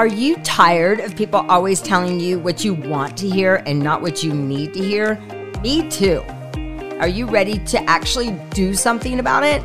Are you tired of people always telling you what you want to hear and not what you need to hear? Me too. Are you ready to actually do something about it?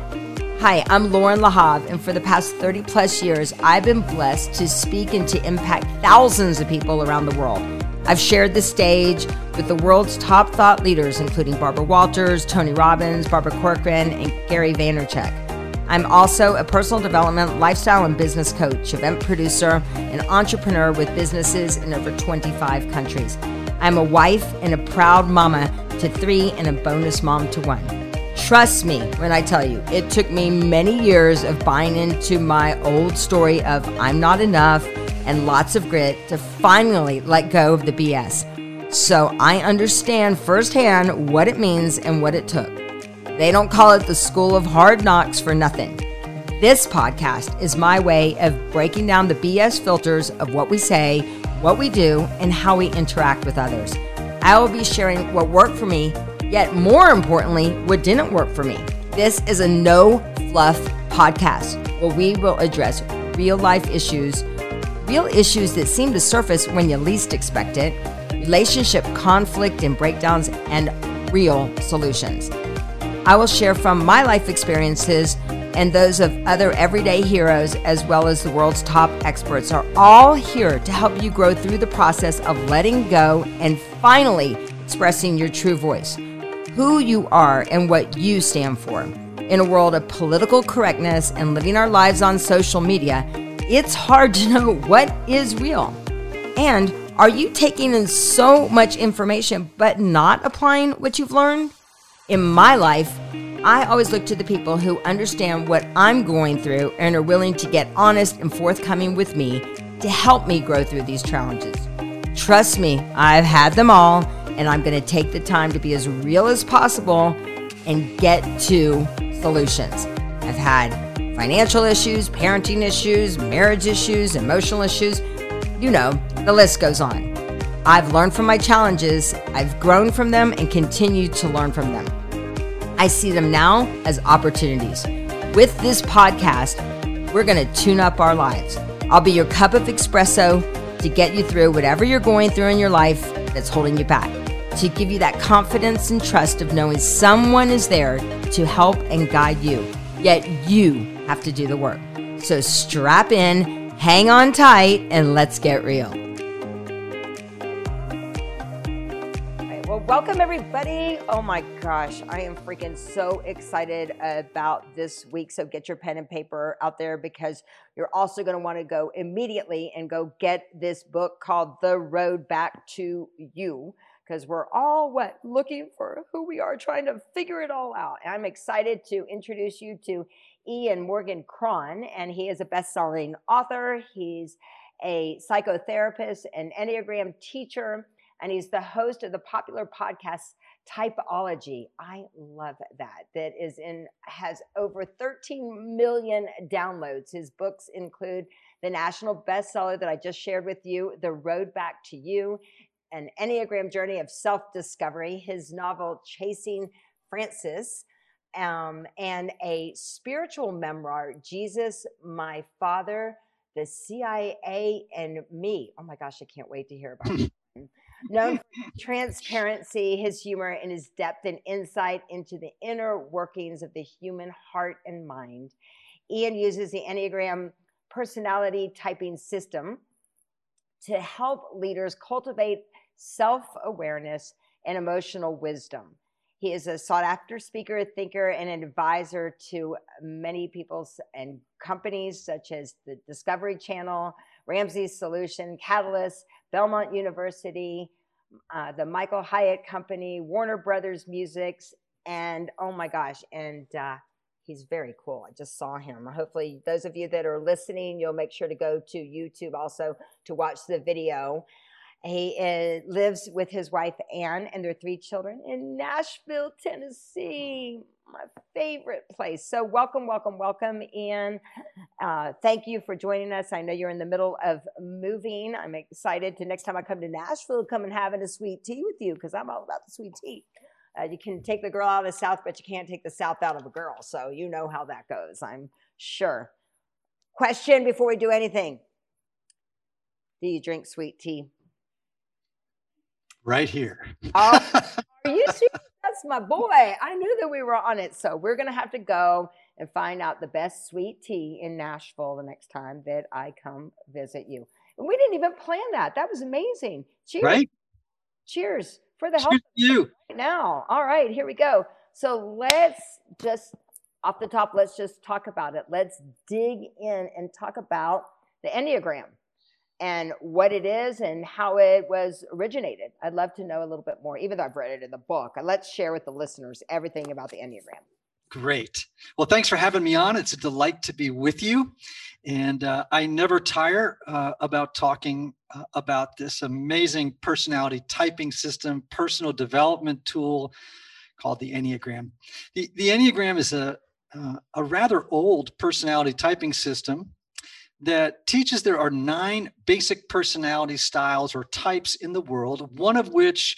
Hi, I'm Lauren Lahav, and for the past 30 plus years, I've been blessed to speak and to impact thousands of people around the world. I've shared the stage with the world's top thought leaders, including Barbara Walters, Tony Robbins, Barbara Corcoran, and Gary Vaynerchuk. I'm also a personal development, lifestyle, and business coach, event producer, and entrepreneur with businesses in over 25 countries. I'm a wife and a proud mama to three and a bonus mom to one. Trust me when I tell you, it took me many years of buying into my old story of I'm not enough and lots of grit to finally let go of the BS. So I understand firsthand what it means and what it took. They don't call it the School of Hard Knocks for nothing. This podcast is my way of breaking down the BS filters of what we say, what we do, and how we interact with others. I will be sharing what worked for me, yet more importantly, what didn't work for me. This is a no fluff podcast where we will address real life issues, real issues that seem to surface when you least expect it, relationship conflict and breakdowns, and real solutions. I will share from my life experiences and those of other everyday heroes, as well as the world's top experts, are all here to help you grow through the process of letting go and finally expressing your true voice, who you are, and what you stand for. In a world of political correctness and living our lives on social media, it's hard to know what is real. And are you taking in so much information but not applying what you've learned? In my life, I always look to the people who understand what I'm going through and are willing to get honest and forthcoming with me to help me grow through these challenges. Trust me, I've had them all, and I'm going to take the time to be as real as possible and get to solutions. I've had financial issues, parenting issues, marriage issues, emotional issues. You know, the list goes on. I've learned from my challenges, I've grown from them, and continue to learn from them. I see them now as opportunities. With this podcast, we're going to tune up our lives. I'll be your cup of espresso to get you through whatever you're going through in your life that's holding you back, to give you that confidence and trust of knowing someone is there to help and guide you. Yet you have to do the work. So strap in, hang on tight, and let's get real. Welcome everybody. Oh my gosh, I am freaking so excited about this week. So get your pen and paper out there because you're also going to want to go immediately and go get this book called The Road Back to You because we're all what looking for who we are, trying to figure it all out. And I'm excited to introduce you to Ian Morgan Cron, and he is a best-selling author. He's a psychotherapist, an Enneagram teacher and he's the host of the popular podcast Typology. I love that. That is in has over 13 million downloads. His books include the national bestseller that I just shared with you, The Road Back to You, an Enneagram journey of self-discovery, his novel Chasing Francis, um, and a spiritual memoir, Jesus, My Father, the CIA, and Me. Oh my gosh, I can't wait to hear about it. Known for transparency, his humor, and his depth and insight into the inner workings of the human heart and mind. Ian uses the Enneagram personality typing system to help leaders cultivate self awareness and emotional wisdom. He is a sought after speaker, thinker, and advisor to many people and companies such as the Discovery Channel, Ramsey's Solution, Catalyst, Belmont University, uh, the Michael Hyatt Company, Warner Brothers Musics, and oh my gosh, and uh, he's very cool. I just saw him. Hopefully, those of you that are listening, you'll make sure to go to YouTube also to watch the video. He uh, lives with his wife Anne and their three children in Nashville, Tennessee my favorite place. So welcome, welcome, welcome, Ian. Uh, thank you for joining us. I know you're in the middle of moving. I'm excited to next time I come to Nashville, come and having a sweet tea with you because I'm all about the sweet tea. Uh, you can take the girl out of the South, but you can't take the South out of a girl. So you know how that goes, I'm sure. Question before we do anything. do you drink sweet tea? Right here. oh, are you serious? That's my boy. I knew that we were on it. So we're going to have to go and find out the best sweet tea in Nashville the next time that I come visit you. And we didn't even plan that. That was amazing. Cheers. Right? Cheers for the help. you. Right now. All right, here we go. So let's just off the top, let's just talk about it. Let's dig in and talk about the Enneagram and what it is and how it was originated. I'd love to know a little bit more, even though I've read it in the book. Let's share with the listeners everything about the Enneagram. Great. Well, thanks for having me on. It's a delight to be with you. And uh, I never tire uh, about talking uh, about this amazing personality typing system, personal development tool called the Enneagram. The, the Enneagram is a, uh, a rather old personality typing system that teaches there are nine basic personality styles or types in the world, one of which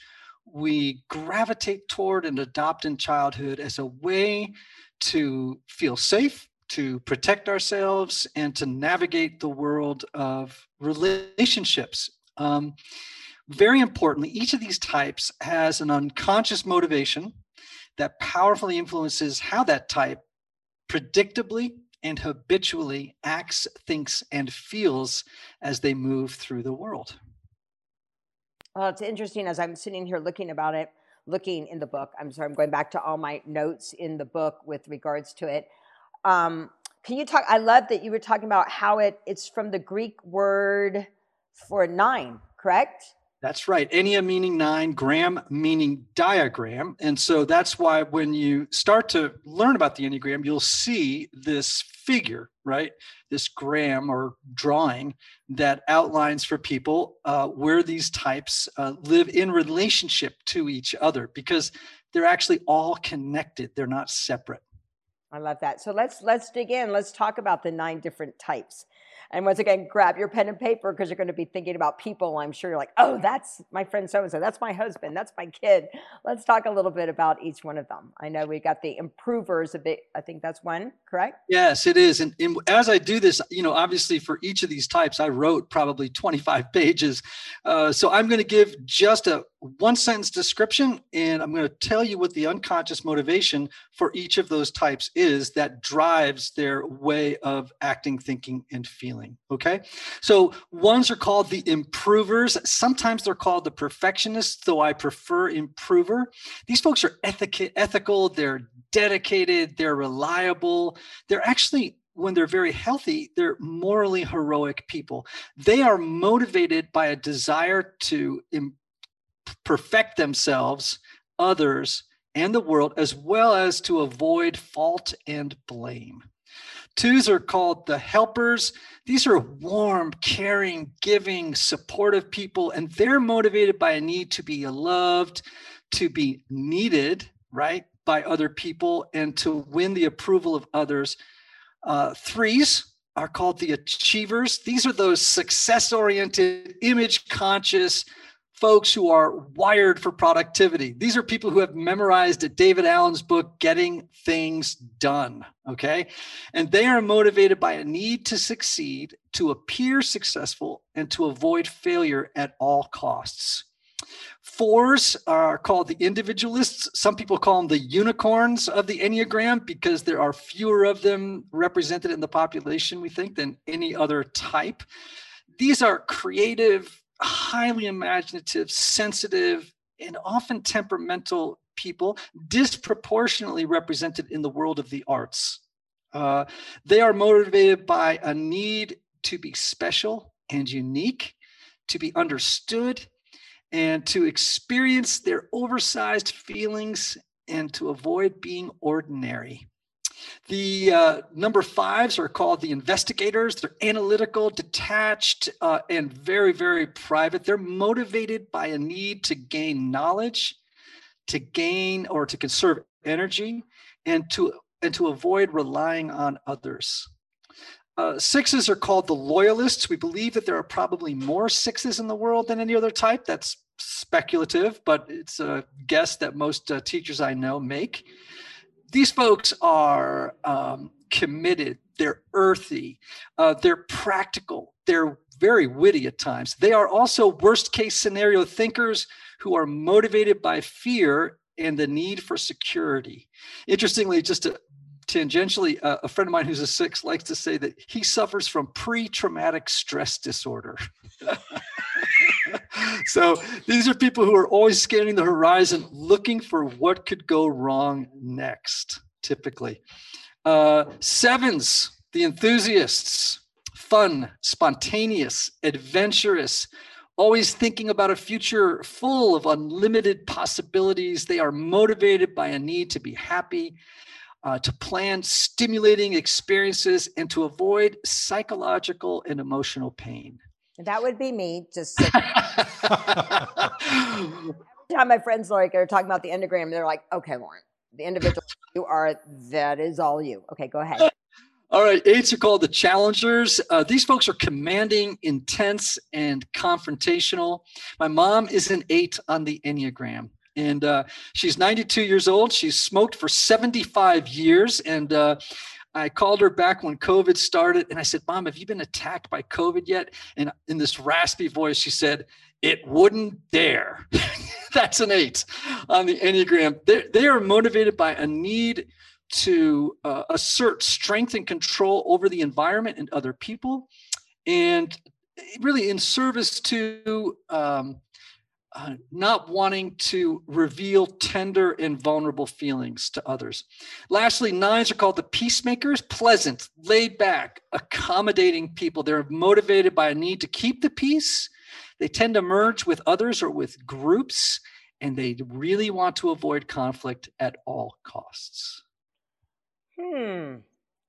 we gravitate toward and adopt in childhood as a way to feel safe, to protect ourselves, and to navigate the world of relationships. Um, very importantly, each of these types has an unconscious motivation that powerfully influences how that type predictably and habitually acts, thinks, and feels as they move through the world. Well, it's interesting as I'm sitting here looking about it, looking in the book. I'm sorry, I'm going back to all my notes in the book with regards to it. Um, can you talk? I love that you were talking about how it it's from the Greek word for nine, correct? That's right. Ennea meaning nine, gram meaning diagram. And so that's why when you start to learn about the Enneagram, you'll see this figure, right? This gram or drawing that outlines for people uh, where these types uh, live in relationship to each other because they're actually all connected, they're not separate. I love that. So let's let's dig in. Let's talk about the nine different types. And once again, grab your pen and paper because you're going to be thinking about people. I'm sure you're like, oh, that's my friend so and so. That's my husband. That's my kid. Let's talk a little bit about each one of them. I know we got the improvers a bit. I think that's one, correct? Yes, it is. And, and as I do this, you know, obviously for each of these types, I wrote probably 25 pages. Uh, so I'm going to give just a one sentence description and I'm going to tell you what the unconscious motivation for each of those types is that drives their way of acting, thinking, and feeling. Okay. So ones are called the improvers. Sometimes they're called the perfectionists, though I prefer improver. These folks are ethic- ethical, they're dedicated, they're reliable. They're actually when they're very healthy, they're morally heroic people. They are motivated by a desire to perfect themselves, others, and the world, as well as to avoid fault and blame. Twos are called the helpers. These are warm, caring, giving, supportive people, and they're motivated by a need to be loved, to be needed, right, by other people, and to win the approval of others. Uh, threes are called the achievers. These are those success oriented, image conscious, folks who are wired for productivity. These are people who have memorized David Allen's book, Getting Things Done. Okay. And they are motivated by a need to succeed, to appear successful, and to avoid failure at all costs. Fours are called the individualists. Some people call them the unicorns of the Enneagram because there are fewer of them represented in the population, we think, than any other type. These are creative, highly imaginative, sensitive, and often temperamental people, disproportionately represented in the world of the arts. Uh, they are motivated by a need to be special and unique, to be understood, and to experience their oversized feelings and to avoid being ordinary. The uh, number fives are called the investigators. They're analytical, detached, uh, and very, very private. They're motivated by a need to gain knowledge, to gain or to conserve energy, and to and to avoid relying on others. Uh, sixes are called the loyalists. We believe that there are probably more sixes in the world than any other type. That's speculative, but it's a guess that most uh, teachers I know make these folks are um, committed they're earthy uh, they're practical they're very witty at times. They are also worst case scenario thinkers who are motivated by fear and the need for security. Interestingly, just to, tangentially, uh, a friend of mine who's a six likes to say that he suffers from pre traumatic stress disorder. so these are people who are always scanning the horizon, looking for what could go wrong next, typically. Uh, sevens, the enthusiasts, fun, spontaneous, adventurous, always thinking about a future full of unlimited possibilities. They are motivated by a need to be happy, uh, to plan stimulating experiences, and to avoid psychological and emotional pain. That would be me. Just every time my friends like are talking about the enneagram, they're like, "Okay, Lauren, the individual you are. That is all you." Okay, go ahead. All right, eights are called the challengers. Uh, these folks are commanding, intense, and confrontational. My mom is an eight on the Enneagram, and uh, she's 92 years old. She's smoked for 75 years, and uh, I called her back when COVID started, and I said, "Mom, have you been attacked by COVID yet?" And in this raspy voice, she said, "It wouldn't dare." That's an eight on the Enneagram. They, they are motivated by a need to uh, assert strength and control over the environment and other people, and really in service to um, uh, not wanting to reveal tender and vulnerable feelings to others. Lastly, nines are called the peacemakers, pleasant, laid back, accommodating people. They're motivated by a need to keep the peace. They tend to merge with others or with groups, and they really want to avoid conflict at all costs. Hmm.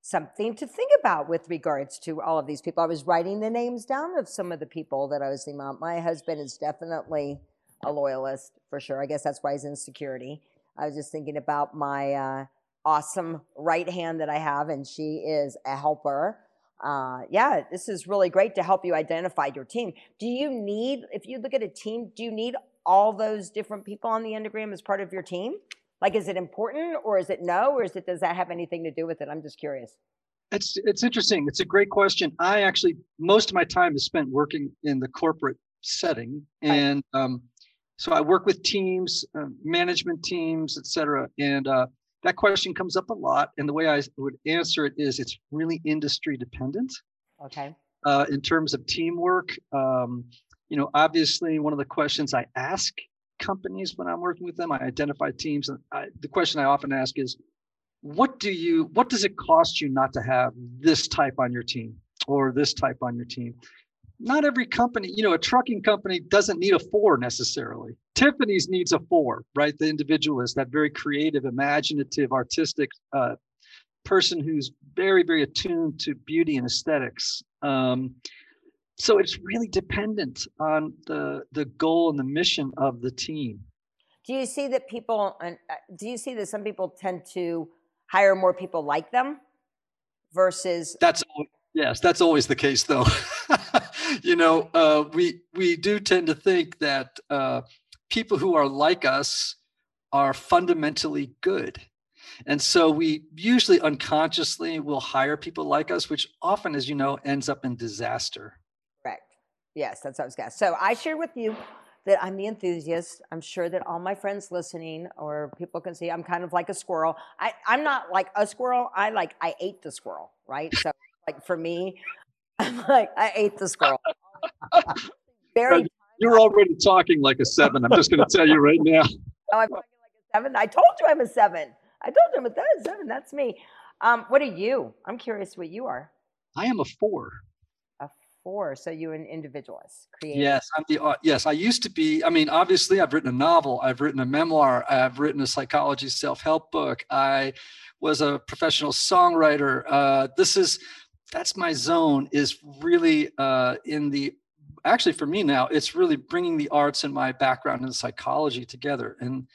Something to think about with regards to all of these people. I was writing the names down of some of the people that I was thinking about. My husband is definitely a loyalist for sure. I guess that's why he's in security. I was just thinking about my uh, awesome right hand that I have, and she is a helper. Uh, yeah, this is really great to help you identify your team. Do you need, if you look at a team, do you need all those different people on the Enneagram as part of your team? Like, is it important or is it no, or is it, does that have anything to do with it? I'm just curious. It's, it's interesting. It's a great question. I actually, most of my time is spent working in the corporate setting. And um, so I work with teams, uh, management teams, et cetera. And uh, that question comes up a lot. And the way I would answer it is it's really industry dependent. Okay. Uh, in terms of teamwork, um, you know, obviously one of the questions I ask companies when I'm working with them. I identify teams, and I, the question I often ask is, what do you, what does it cost you not to have this type on your team or this type on your team? Not every company, you know, a trucking company doesn't need a four necessarily. Tiffany's needs a four, right? The individualist, that very creative, imaginative, artistic uh, person who's very, very attuned to beauty and aesthetics. Um, so it's really dependent on the the goal and the mission of the team do you see that people uh, do you see that some people tend to hire more people like them versus that's yes that's always the case though you know uh, we we do tend to think that uh, people who are like us are fundamentally good and so we usually unconsciously will hire people like us which often as you know ends up in disaster Correct. Yes, that's what I was to So I share with you that I'm the enthusiast. I'm sure that all my friends listening or people can see I'm kind of like a squirrel. I, I'm not like a squirrel. I like, I ate the squirrel, right? So like for me, I'm like, I ate the squirrel. Very. You're already talking like a seven. I'm just going to tell you right now. Oh, I'm talking like a seven. I told you I'm a seven. I told you I'm a seven. That's me. Um, what are you? I'm curious what you are. I am a four A four. So you're an individualist, creative. Yes, I'm the uh, yes. I used to be. I mean, obviously, I've written a novel. I've written a memoir. I've written a psychology self-help book. I was a professional songwriter. Uh, this is that's my zone. Is really uh, in the actually for me now. It's really bringing the arts and my background in psychology together and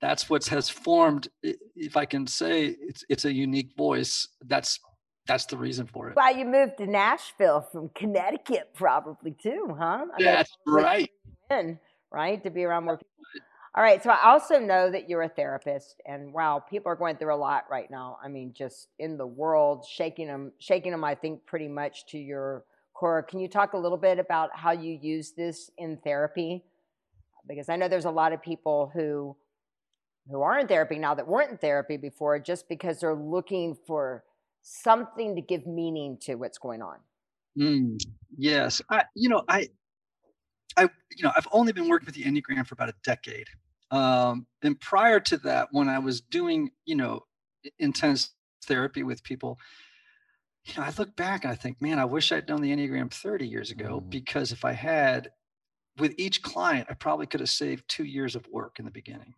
that's what has formed if i can say it's it's a unique voice that's that's the reason for it. Why you moved to Nashville from Connecticut, probably too, huh? I that's right. In, right to be around more people. All right. So I also know that you're a therapist, and wow, people are going through a lot right now. I mean, just in the world, shaking them, shaking them. I think pretty much to your core. can you talk a little bit about how you use this in therapy? Because I know there's a lot of people who who are in therapy now that weren't in therapy before just because they're looking for something to give meaning to what's going on. Mm, yes, I you know I I you know I've only been working with the Enneagram for about a decade. Um, and prior to that, when I was doing you know intense therapy with people, you know, I look back and I think, man, I wish I'd known the Enneagram 30 years ago mm. because if I had, with each client, I probably could have saved two years of work in the beginning.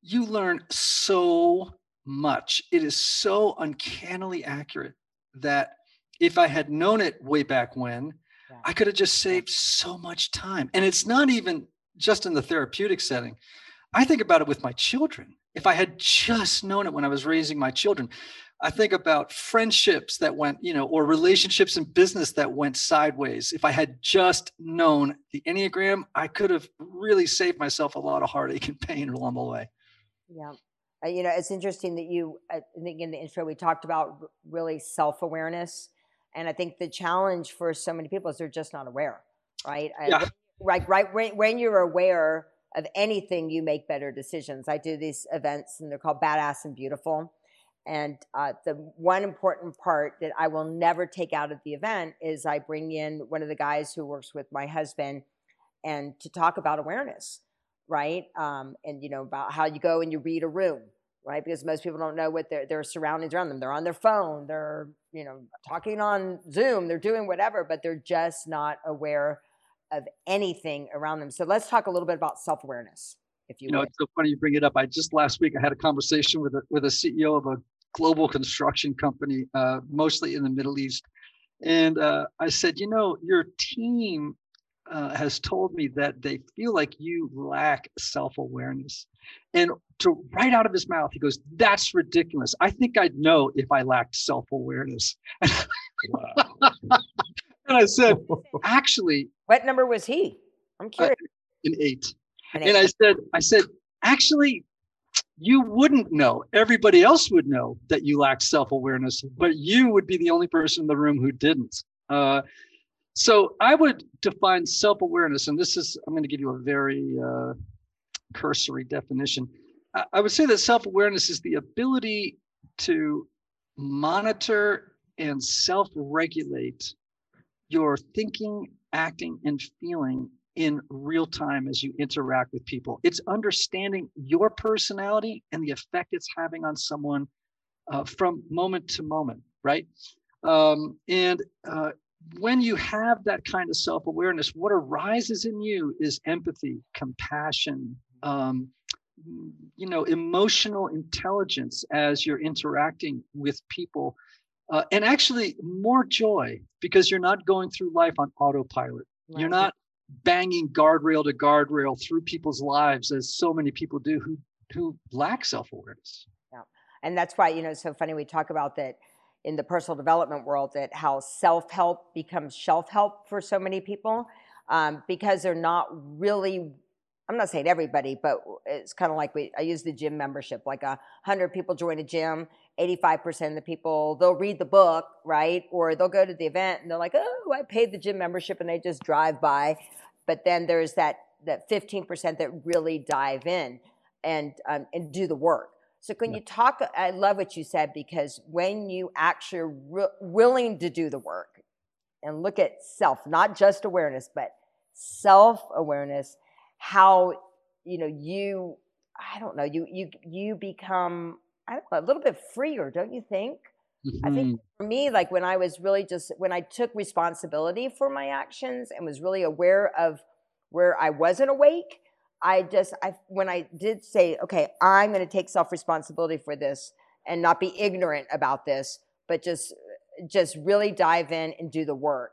You learn so much. It is so uncannily accurate that if I had known it way back when, yeah. I could have just saved so much time. And it's not even just in the therapeutic setting. I think about it with my children. If I had just known it when I was raising my children, I think about friendships that went, you know, or relationships in business that went sideways. If I had just known the Enneagram, I could have really saved myself a lot of heartache and pain along the way. Yeah. Uh, you know, it's interesting that you, I think in the intro, we talked about really self awareness. And I think the challenge for so many people is they're just not aware, right? Yeah. Right, right. When, when you're aware of anything, you make better decisions. I do these events and they're called Badass and Beautiful and uh, the one important part that I will never take out of the event is I bring in one of the guys who works with my husband and to talk about awareness, right? Um, and you know about how you go and you read a room, right? Because most people don't know what their their surroundings around them. They're on their phone, they're you know talking on Zoom, they're doing whatever, but they're just not aware of anything around them. So let's talk a little bit about self awareness. If you, you know, would. it's so funny you bring it up. I just last week I had a conversation with a, with a CEO of a global construction company, uh, mostly in the Middle East. And uh, I said, you know, your team uh, has told me that they feel like you lack self awareness. And to right out of his mouth, he goes, That's ridiculous. I think I'd know if I lacked self awareness. and I said, Actually, what number was he? I'm uh, curious. an eight. An eight. And I said, I said, Actually, you wouldn't know. Everybody else would know that you lacked self awareness, but you would be the only person in the room who didn't. Uh, so I would define self awareness, and this is, I'm going to give you a very uh, cursory definition. I, I would say that self awareness is the ability to monitor and self regulate your thinking, acting, and feeling in real time as you interact with people. It's understanding your personality and the effect it's having on someone uh, from moment to moment, right? Um, and uh, when you have that kind of self awareness, what arises in you is empathy, compassion, um, you know, emotional intelligence as you're interacting with people. Uh, and actually more joy because you're not going through life on autopilot. Right. You're not banging guardrail to guardrail through people's lives as so many people do who who lack self-awareness yeah and that's why you know it's so funny we talk about that in the personal development world that how self-help becomes shelf-help for so many people um, because they're not really i'm not saying everybody but it's kind of like we i use the gym membership like a hundred people join a gym 85% of the people they'll read the book right? Or they'll go to the event and they're like oh i paid the gym membership and they just drive by. But then there's that that 15% that really dive in and um, and do the work so can yeah. you talk i love what you said because when you actually are re- willing to do the work and look at self not just awareness but self awareness how you know you i don't know you you you become I don't know, a little bit freer, don't you think? Mm-hmm. I think mm-hmm. for me, like when I was really just when I took responsibility for my actions and was really aware of where I wasn't awake, I just I when I did say, okay, I'm going to take self responsibility for this and not be ignorant about this, but just just really dive in and do the work.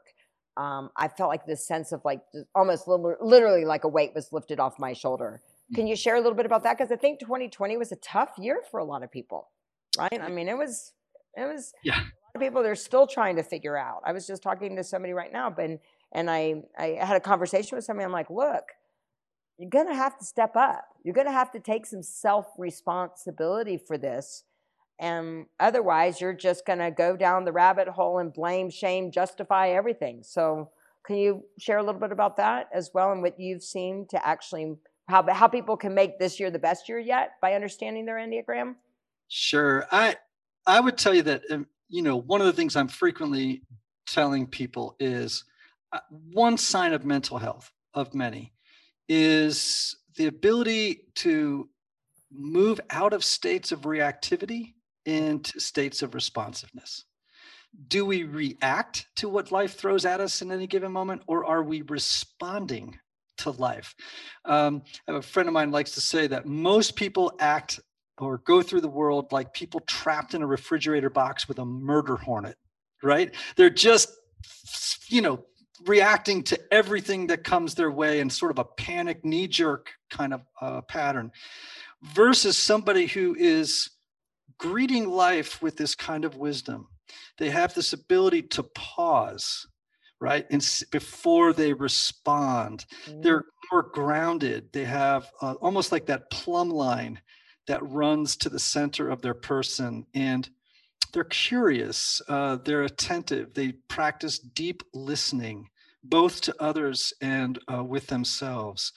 Um, I felt like this sense of like almost literally like a weight was lifted off my shoulder can you share a little bit about that? Because I think 2020 was a tough year for a lot of people, right? I mean, it was, it was, yeah. a lot of people they're still trying to figure out. I was just talking to somebody right now, but and I I had a conversation with somebody. I'm like, look, you're gonna have to step up. You're gonna have to take some self responsibility for this, And otherwise, you're just going to go down the rabbit hole and blame, shame, justify everything. So, can you share a little bit about that as well and what you've seen to actually how, how people can make this year the best year yet by understanding their Enneagram? Sure. I, I would tell you that, um, you know, one of the things I'm frequently telling people is uh, one sign of mental health of many is the ability to move out of states of reactivity into states of responsiveness. Do we react to what life throws at us in any given moment, or are we responding to life? Um, a friend of mine likes to say that most people act or go through the world like people trapped in a refrigerator box with a murder hornet, right? They're just, you know, reacting to everything that comes their way in sort of a panic, knee jerk kind of uh, pattern versus somebody who is greeting life with this kind of wisdom. They have this ability to pause, right? And before they respond, mm. they're more grounded. They have uh, almost like that plumb line that runs to the center of their person. And they're curious, uh, they're attentive, they practice deep listening, both to others and uh, with themselves.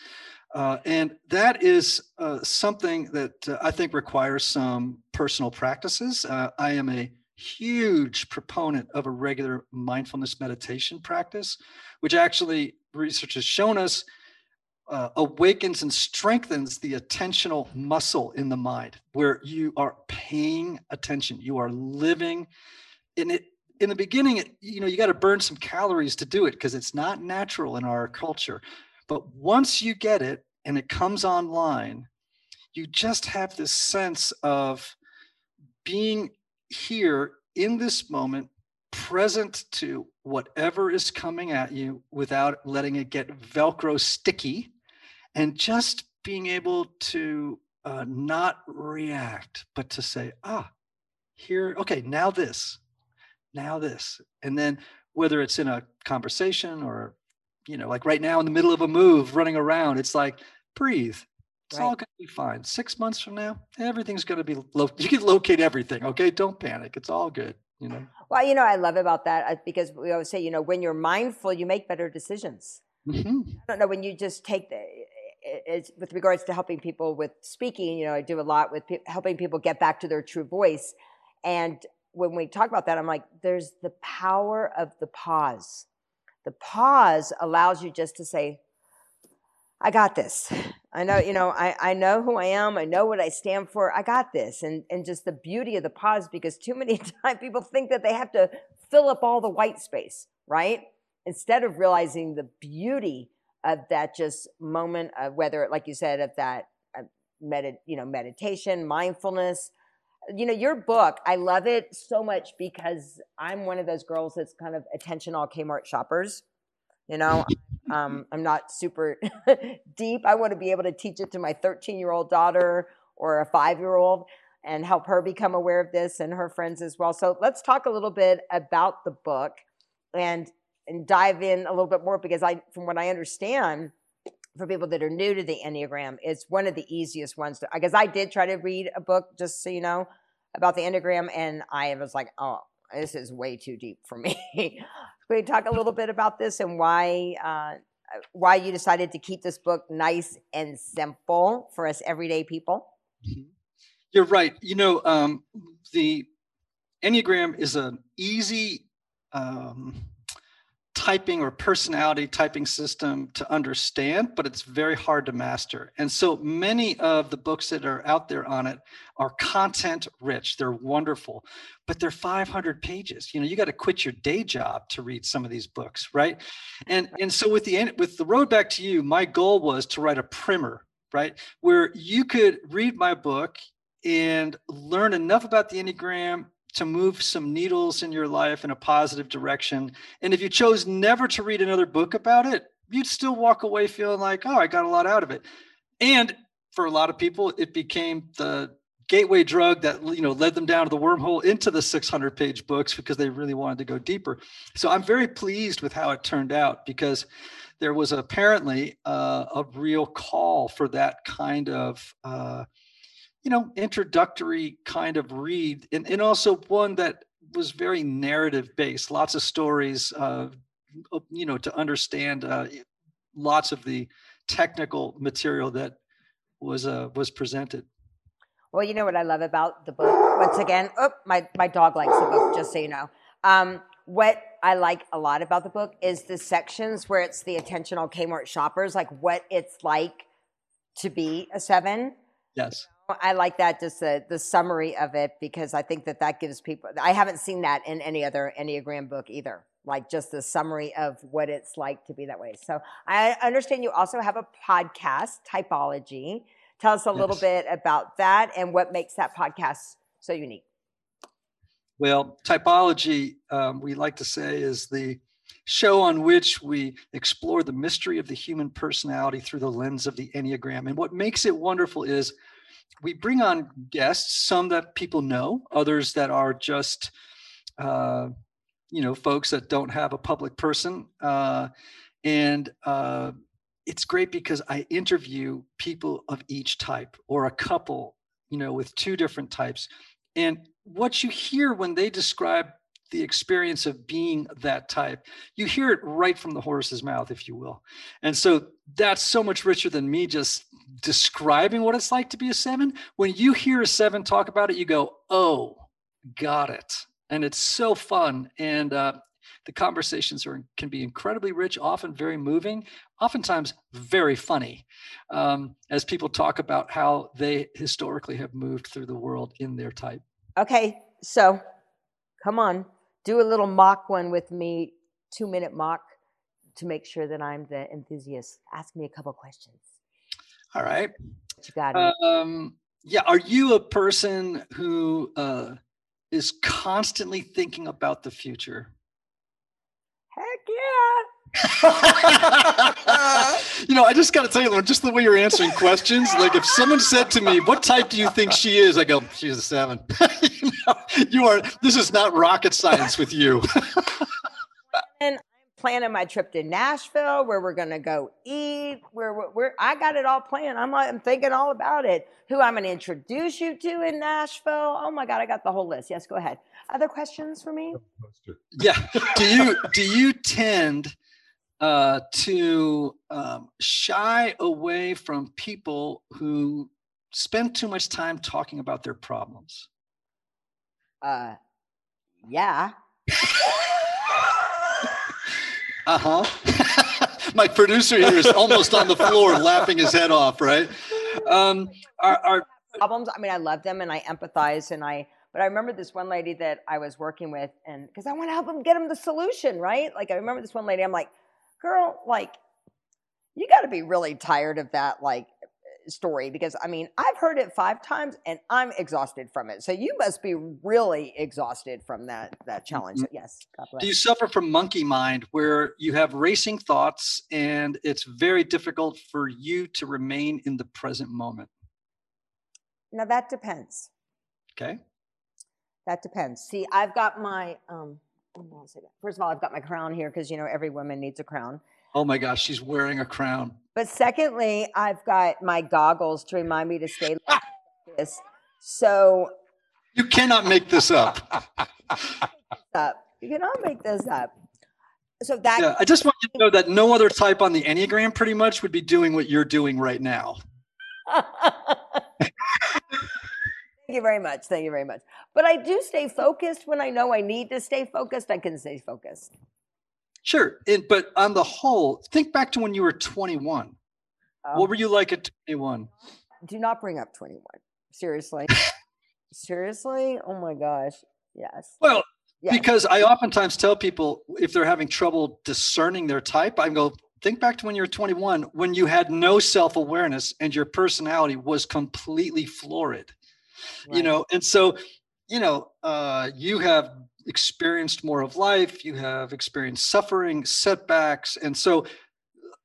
Uh, and that is uh, something that uh, I think requires some personal practices. Uh, I am a huge proponent of a regular mindfulness meditation practice, which actually research has shown us uh, awakens and strengthens the attentional muscle in the mind, where you are paying attention, you are living in it. In the beginning, you know, you got to burn some calories to do it because it's not natural in our culture. But once you get it and it comes online, you just have this sense of being here in this moment, present to whatever is coming at you without letting it get Velcro sticky, and just being able to uh, not react, but to say, ah, here, okay, now this, now this. And then whether it's in a conversation or you know, like right now in the middle of a move, running around, it's like breathe. It's right. all going to be fine. Six months from now, everything's going to be. Lo- you can locate everything. Okay, don't panic. It's all good. You know. Well, you know, I love about that uh, because we always say, you know, when you're mindful, you make better decisions. Mm-hmm. I don't know when you just take the. It's with regards to helping people with speaking. You know, I do a lot with pe- helping people get back to their true voice, and when we talk about that, I'm like, there's the power of the pause the pause allows you just to say, I got this. I know, you know, I, I know who I am. I know what I stand for. I got this. And, and just the beauty of the pause, because too many times people think that they have to fill up all the white space, right? Instead of realizing the beauty of that just moment of whether, like you said, of that uh, medit, you know, meditation, mindfulness, you know your book i love it so much because i'm one of those girls that's kind of attention all kmart shoppers you know? Um, i'm not super deep. I want to be able to teach it to my 13 year old daughter or a five year old and help her become aware of this and her friends as well. So let's talk a little bit about the book. And and dive in a little bit more because i from what i understand for people that are new to the Enneagram, it's one of the easiest ones because I did try to read a book, just so you know, about the Enneagram, and I was like, oh, this is way too deep for me. Can we talk a little bit about this and why uh, why you decided to keep this book nice and simple for us everyday people? Mm-hmm. You're right. You know, um, the Enneagram is an easy um, typing or personality typing system to understand, but it's very hard to master. And so many of the books that are out there on it are content rich. They're wonderful, but they're 500 pages. You know, you got to quit your day job to read some of these books, right? And and so with the with the road back to you, my goal was to write a primer, right, where you could read my book and learn enough about the Enneagram to move some needles in your life in a positive direction. And if you chose never to read another book about it, you'd still walk away feeling like, oh, I got a lot out of it. And for a lot of people, it became the gateway drug that you know led them down to the wormhole into the 600 page books because they really wanted to go deeper so i'm very pleased with how it turned out because there was apparently uh, a real call for that kind of uh, you know, introductory kind of read, and, and also one that was very narrative based, lots of stories, uh, you know, to understand uh, lots of the technical material that was uh, was presented. Well, you know what I love about the book. Once again, oh, my my dog likes the book. Just so you know, um, what I like a lot about the book is the sections where it's the attentional Kmart shoppers, like what it's like to be a seven. Yes. I like that just the the summary of it because I think that that gives people. I haven't seen that in any other Enneagram book either. Like just the summary of what it's like to be that way. So I understand you also have a podcast, Typology. Tell us a yes. little bit about that and what makes that podcast so unique. Well, Typology, um, we like to say, is the show on which we explore the mystery of the human personality through the lens of the Enneagram. And what makes it wonderful is we bring on guests, some that people know, others that are just, uh, you know, folks that don't have a public person. Uh, and uh, it's great because I interview people of each type or a couple, you know, with two different types. And what you hear when they describe the experience of being that type. You hear it right from the horse's mouth, if you will. And so that's so much richer than me just describing what it's like to be a seven. When you hear a seven talk about it, you go, oh, got it. And it's so fun. And uh, the conversations are can be incredibly rich, often very moving, oftentimes very funny, um, as people talk about how they historically have moved through the world in their type. Okay, so come on, do a little mock one with me, two minute mock to make sure that I'm the enthusiast. Ask me a couple questions. All right. you got um, yeah. Are you a person who uh, is constantly thinking about the future? Heck yeah. you know, I just got to tell you, just the way you're answering questions, like if someone said to me, "What type do you think she is?" I go, "She's a 7. you, know, you are. This is not rocket science with you. and planning my trip to Nashville, where we're gonna go eat. Where we're, I got it all planned. I'm like, I'm thinking all about it. Who I'm gonna introduce you to in Nashville. Oh my God, I got the whole list. Yes, go ahead. Other questions for me? Yeah. Do you do you tend uh, to um, shy away from people who spend too much time talking about their problems? Uh, yeah. uh huh. My producer here is almost on the floor laughing his head off, right? Um, our, our problems, I mean, I love them and I empathize and I, but I remember this one lady that I was working with, and because I want to help them get them the solution, right? Like I remember this one lady, I'm like, girl, like, you got to be really tired of that, like, story because I mean, I've heard it five times and I'm exhausted from it. So you must be really exhausted from that that challenge. Mm-hmm. Yes. Do you suffer from monkey mind where you have racing thoughts and it's very difficult for you to remain in the present moment? Now that depends. Okay. That depends. See, I've got my um First of all, I've got my crown here because you know every woman needs a crown. Oh my gosh, she's wearing a crown. But secondly, I've got my goggles to remind me to stay like this. So you cannot make this up. up. You cannot make this up. So that yeah, I just want you to know that no other type on the Enneagram pretty much would be doing what you're doing right now. Thank you very much. Thank you very much. But I do stay focused when I know I need to stay focused. I can stay focused. Sure. And, but on the whole, think back to when you were 21. what um, were you like at 21? Do not bring up 21. Seriously. Seriously? Oh my gosh. Yes. Well, yes. because I oftentimes tell people if they're having trouble discerning their type, I go, think back to when you were 21, when you had no self awareness and your personality was completely florid right. you know and so you know uh, you have experienced more of life you have experienced suffering setbacks and so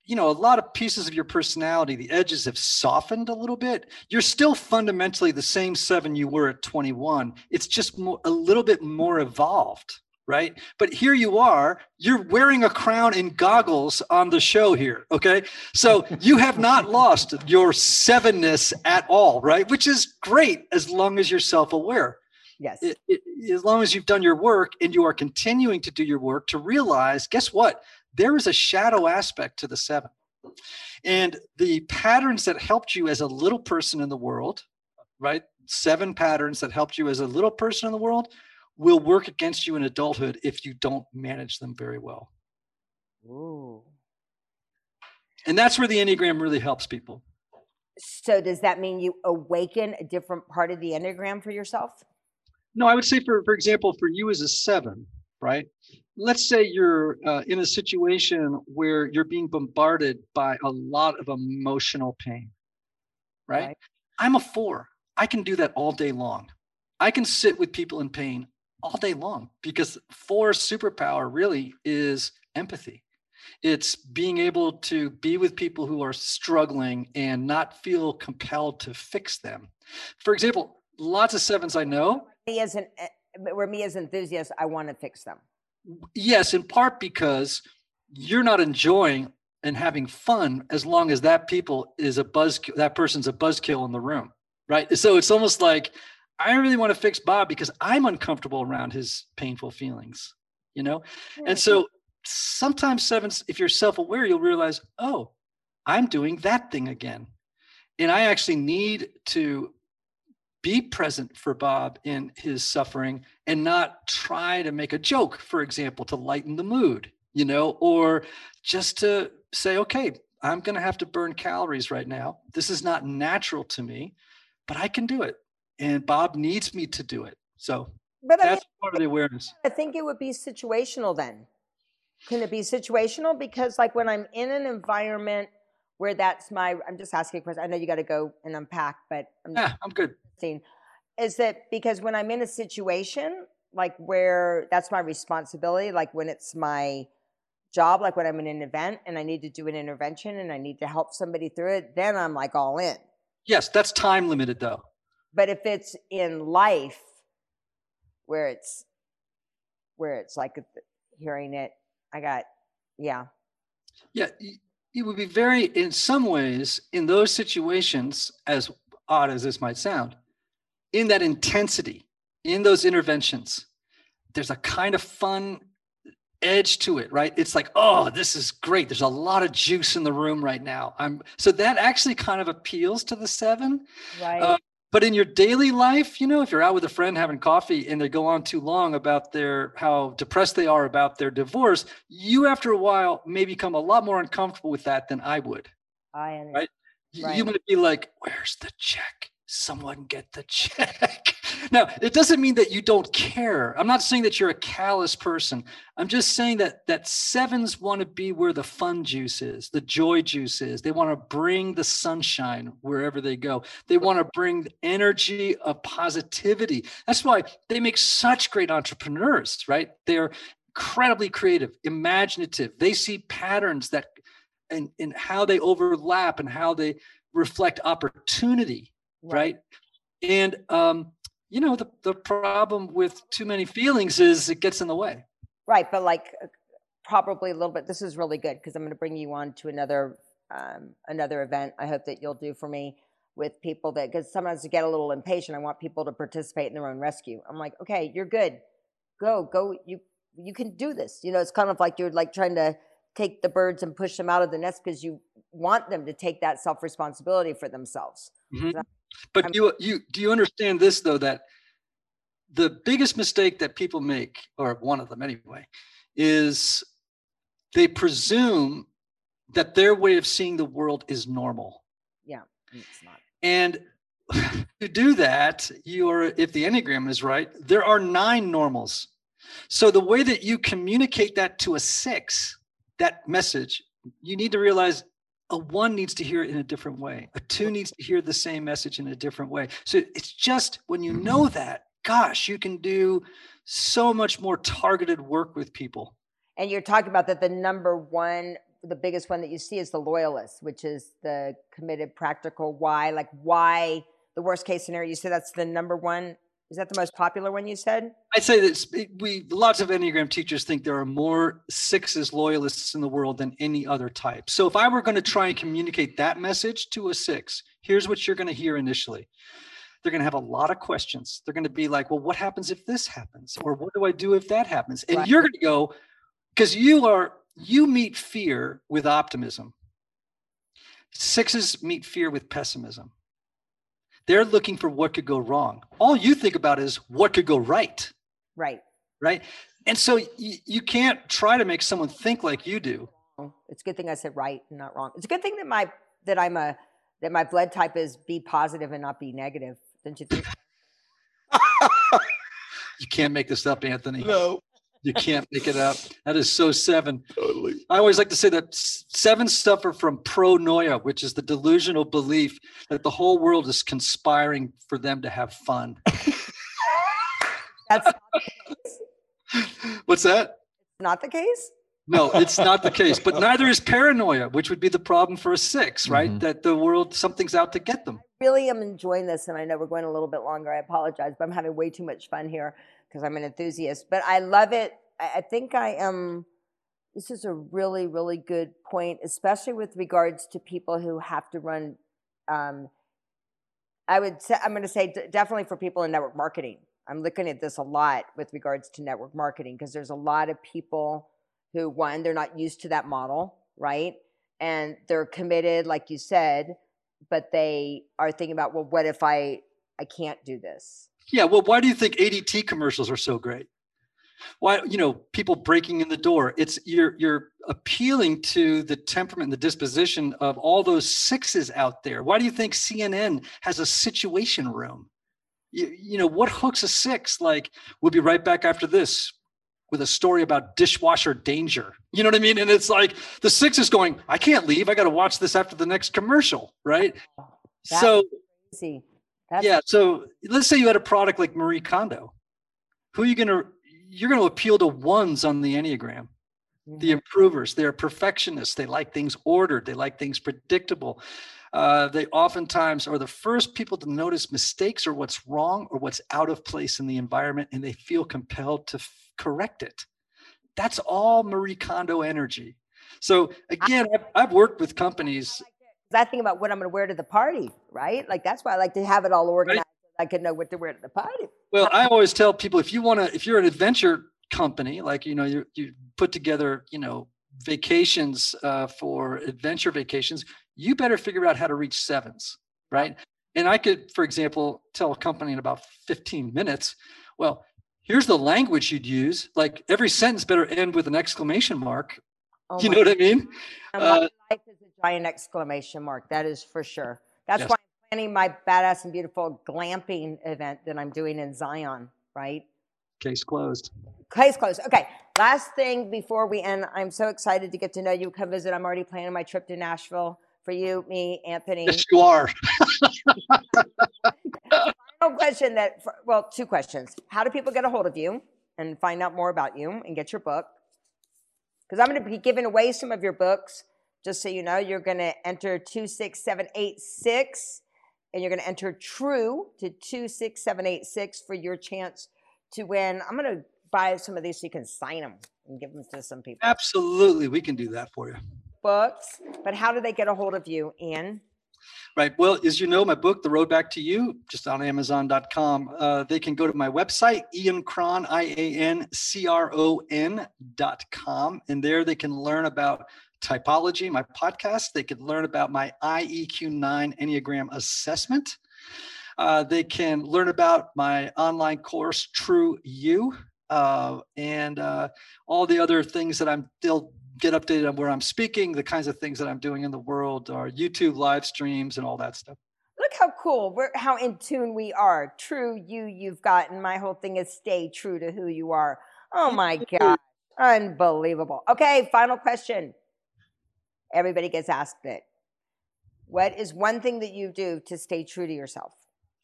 you know a lot of pieces of your personality the edges have softened a little bit you're still fundamentally the same seven you were at 21 it's just more, a little bit more evolved right? But here you are, you're wearing a crown and goggles on the show here, okay? So you have not lost your sevenness at all, right? Which is great as long as you're self aware. Yes. It, it, as long as you've done your work and you are continuing to do your work to realize, guess what? There is a shadow aspect to the seven. And the patterns that helped you as a little person in the world, right? Seven patterns that helped you as a little person in the world will work against you in adulthood if you don't manage them very well. Ooh. And that's where the Enneagram really helps people. So does that mean you awaken a different part of the Enneagram for yourself? No, I would say for for example, for you as a seven, right? Let's say you're uh, in a situation where you're being bombarded by a lot of emotional pain, right? right? I'm a four. I can do that all day long. I can sit with people in pain all day long because four superpower really is empathy. It's being able to be with people who are struggling and not feel compelled to fix them. For example, lots of sevens I know. Me as an, eh, where me as enthusiast, I want to fix them. Yes, in part because you're not enjoying and having fun as long as that people is a buzz that person's a buzzkill in the room right so it's almost like I really want to fix Bob because I'm uncomfortable around his painful feelings, you know? And so sometimes sevens, if you're self-aware, you'll realize, oh, I'm doing that thing again. And I actually need to be present for Bob in his suffering and not try to make a joke, for example, to lighten the mood, you know, or just to say, okay, I'm going to have to burn calories right now. This is not natural to me, but I can do it and Bob needs me to do it. So but that's I mean, part of the awareness. I think it would be situational then. Can it be situational? Because like when I'm in an environment where that's my, I'm just asking a question. I know you got to go and unpack, but I'm yeah, I'm good. Seeing, is that because when I'm in a situation like where that's my responsibility, like when it's my job, like when I'm in an event and I need to do an intervention and I need to help somebody through it, then I'm like all in. Yes, that's time limited though. But if it's in life where it's where it's like hearing it, I got yeah. Yeah, it would be very in some ways in those situations as odd as this might sound, in that intensity, in those interventions, there's a kind of fun edge to it, right? It's like, oh, this is great. There's a lot of juice in the room right now. I'm so that actually kind of appeals to the seven. Right. Uh, but in your daily life, you know, if you're out with a friend having coffee and they go on too long about their how depressed they are about their divorce, you after a while may become a lot more uncomfortable with that than I would. I understand. Right? right. You might be like, "Where's the check? Someone get the check." Now, it doesn't mean that you don't care. I'm not saying that you're a callous person. I'm just saying that that sevens want to be where the fun juice is, the joy juice is. They want to bring the sunshine wherever they go. They want to bring the energy of positivity. That's why they make such great entrepreneurs, right? They're incredibly creative, imaginative. They see patterns that and, and how they overlap and how they reflect opportunity, right? right? And um, you know the, the problem with too many feelings is it gets in the way. Right but like uh, probably a little bit this is really good because i'm going to bring you on to another um, another event i hope that you'll do for me with people that because sometimes I get a little impatient i want people to participate in their own rescue. I'm like okay you're good. Go go you you can do this. You know it's kind of like you're like trying to take the birds and push them out of the nest because you want them to take that self responsibility for themselves. Mm-hmm. so but I'm, you you do you understand this though that the biggest mistake that people make, or one of them anyway, is they presume that their way of seeing the world is normal. Yeah, it's not. And to do that, you are, if the Enneagram is right, there are nine normals. So the way that you communicate that to a six, that message, you need to realize a one needs to hear it in a different way. A two needs to hear the same message in a different way. So it's just when you mm-hmm. know that, gosh, you can do so much more targeted work with people. And you're talking about that the number one, the biggest one that you see is the loyalist, which is the committed, practical why, like why the worst case scenario. You say that's the number one. Is that the most popular one you said? I'd say that we lots of Enneagram teachers think there are more sixes loyalists in the world than any other type. So if I were going to try and communicate that message to a six, here's what you're going to hear initially. They're going to have a lot of questions. They're going to be like, well, what happens if this happens? Or what do I do if that happens? And right. you're going to go, because you are, you meet fear with optimism. Sixes meet fear with pessimism. They're looking for what could go wrong. All you think about is what could go right. Right. Right. And so you, you can't try to make someone think like you do. Oh, it's a good thing I said right and not wrong. It's a good thing that my that I'm a that my blood type is B positive and not B negative. Don't you think? you can't make this up, Anthony. No. You can't make it up. That is so seven. Totally. I always like to say that seven suffer from pronoia, which is the delusional belief that the whole world is conspiring for them to have fun. That's What's that? Not the case? No, it's not the case. But neither is paranoia, which would be the problem for a six, right? Mm-hmm. That the world, something's out to get them. I really am enjoying this, and I know we're going a little bit longer. I apologize, but I'm having way too much fun here because I'm an enthusiast, but I love it. I think I am. This is a really, really good point, especially with regards to people who have to run. Um, I would say, I'm going to say definitely for people in network marketing. I'm looking at this a lot with regards to network marketing because there's a lot of people who, one, they're not used to that model, right? And they're committed, like you said, but they are thinking about, well, what if I I can't do this? Yeah, well, why do you think ADT commercials are so great? Why, you know, people breaking in the door. It's you're you're appealing to the temperament and the disposition of all those sixes out there. Why do you think CNN has a situation room? You, you know, what hooks a six? Like, we'll be right back after this with a story about dishwasher danger. You know what I mean? And it's like the six is going, I can't leave. I got to watch this after the next commercial, right? That's so crazy. That's- yeah. So let's say you had a product like Marie Kondo. Who are you going to, you're going to appeal to ones on the Enneagram, mm-hmm. the improvers. They're perfectionists. They like things ordered, they like things predictable. Uh, they oftentimes are the first people to notice mistakes or what's wrong or what's out of place in the environment, and they feel compelled to f- correct it. That's all Marie Kondo energy. So again, I've, I've worked with companies I think about what I'm going to wear to the party, right? Like that's why I like to have it all organized. Right. So I can know what to wear to the party. Well, I always tell people if you want to, if you're an adventure company, like you know, you you put together, you know, vacations uh, for adventure vacations, you better figure out how to reach sevens, right? And I could, for example, tell a company in about 15 minutes, well, here's the language you'd use. Like every sentence better end with an exclamation mark. Oh you know what I mean? Uh, life is giant exclamation mark. That is for sure. That's yes. why I'm planning my badass and beautiful glamping event that I'm doing in Zion, right? Case closed. Case closed. Okay. Last thing before we end, I'm so excited to get to know you. Come visit. I'm already planning my trip to Nashville for you, me, Anthony. Yes, you are. Final question that, well, two questions. How do people get a hold of you and find out more about you and get your book? Because I'm going to be giving away some of your books just so you know, you're going to enter 26786 and you're going to enter true to 26786 for your chance to win. I'm going to buy some of these so you can sign them and give them to some people. Absolutely. We can do that for you. Books. But how do they get a hold of you, Ian? Right. Well, as you know, my book, The Road Back to You, just on Amazon.com. Uh, they can go to my website, Ian Cron, I A N C R O N.com. And there they can learn about typology, my podcast. They can learn about my IEQ9 Enneagram assessment. Uh, they can learn about my online course, True You, uh, and uh, all the other things that I'm. They'll get updated on where I'm speaking, the kinds of things that I'm doing in the world, our YouTube live streams, and all that stuff. Look how cool, We're, how in tune we are. True you, you've gotten. My whole thing is stay true to who you are. Oh my God. Unbelievable. Okay, final question. Everybody gets asked it. What is one thing that you do to stay true to yourself?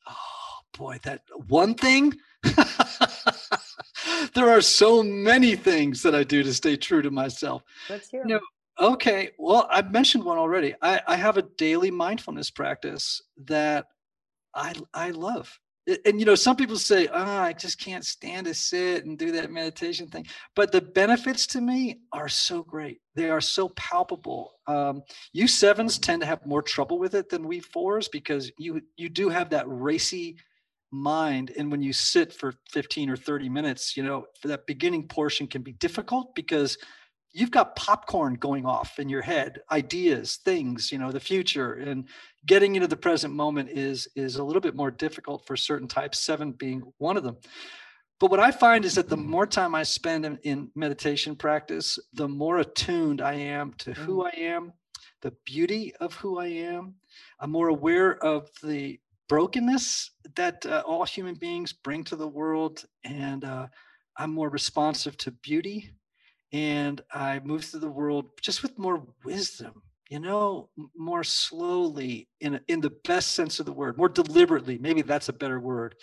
Oh boy, that one thing. there are so many things that I do to stay true to myself. Let's hear. You know, okay, well, I've mentioned one already. I, I have a daily mindfulness practice that I I love. And you know some people say oh, i just can't stand to sit and do that meditation thing. But the benefits to me are so great. They are so palpable. Um, you sevens tend to have more trouble with it than we fours because you you do have that racy mind. And when you sit for 15 or 30 minutes you know for that beginning portion can be difficult because you've got popcorn going off in your head ideas things you know the future and getting into the present moment is is a little bit more difficult for certain types seven being one of them. But what i find is that the more time i spend in, in meditation practice the more attuned i am to who mm. i am the beauty of who i am. I'm more aware of the brokenness that uh, all human beings bring to the world and uh, i'm more responsive to beauty and I moved through the world just with more wisdom, you know, more slowly in in the best sense of the word, more deliberately. Maybe that's a better word.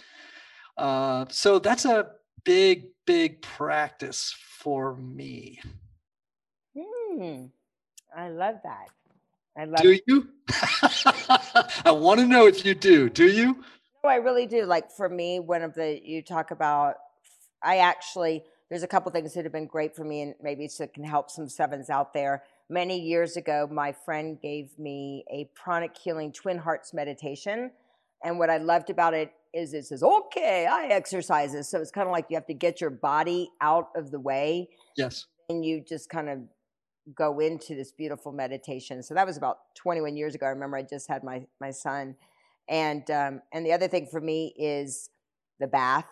Uh, so that's a big, big practice for me. Hmm. I love that. I love. Do you? I want to know if you do. Do you? No, I really do. Like for me, one of the you talk about, I actually there's a couple things that have been great for me, and maybe it can help some sevens out there. Many years ago, my friend gave me a pranic healing twin hearts meditation. And what I loved about it is it says, okay, I exercises. So it's kind of like you have to get your body out of the way. Yes. And you just kind of go into this beautiful meditation. So that was about 21 years ago. I remember I just had my my son. And um, and the other thing for me is the bath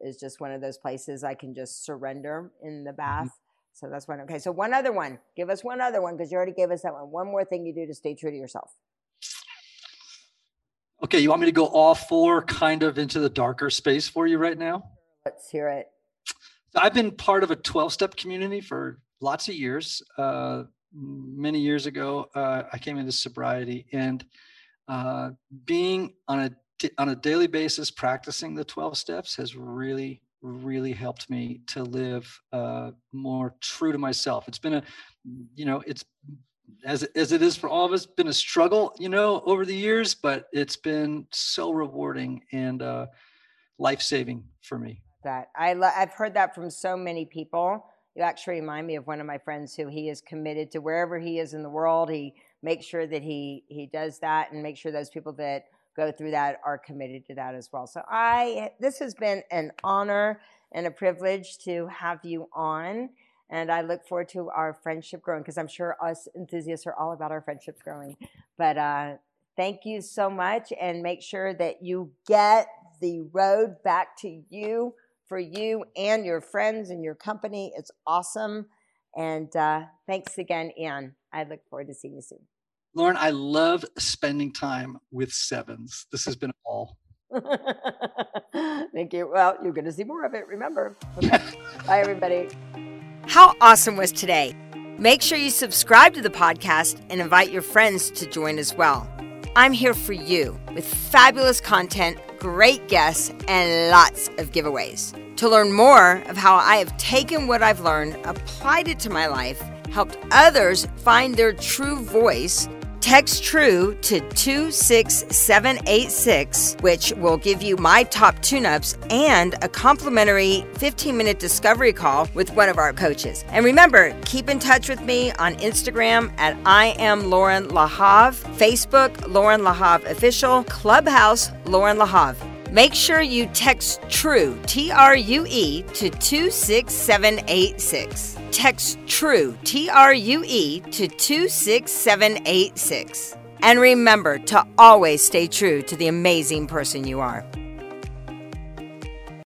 is just one of those places I can just surrender in the mm-hmm. bath. Mm-hmm. So that's one. Okay. So one other one. Give us one other one because you already gave us that one. One more thing you do to stay true to yourself. Okay. You want me to go all four kind of into the darker space for you right now? Let's hear it. I've been part of a 12 step community for lots of years. Uh, many years ago, uh, I came into sobriety and uh, being on a on a daily basis practicing the 12 steps has really really helped me to live uh, more true to myself. It's been a you know it's as, as it is for all of us been a struggle you know over the years but it's been so rewarding and uh, life-saving for me. That I lo- i've heard that from so many people. You actually remind me of one of my friends who he is committed to wherever he is in the world he makes sure that he he does that and make sure those people that go through that are committed to that as well. So I this has been an honor and a privilege to have you on. And I look forward to our friendship growing because I'm sure us enthusiasts are all about our friendships growing. But uh, thank you so much. And make sure that you get the road back to you for you and your friends and your company. It's awesome. And uh, thanks again, Ian. I look forward to seeing you soon. Lauren, I love spending time with sevens. This has been all. Thank you. Well, you're going to see more of it, remember. Okay. Bye, everybody. How awesome was today? Make sure you subscribe to the podcast and invite your friends to join as well. I'm here for you with fabulous content, great guests, and lots of giveaways. To learn more of how I have taken what I've learned, applied it to my life, helped others find their true voice, Text TRUE to 26786, which will give you my top tune ups and a complimentary 15 minute discovery call with one of our coaches. And remember, keep in touch with me on Instagram at I am Lauren Lahav, Facebook Lauren Lahav Official, Clubhouse Lauren Lahav. Make sure you text TRUE, T R U E, to 26786. Text TRUE, T R U E, to 26786. And remember to always stay true to the amazing person you are.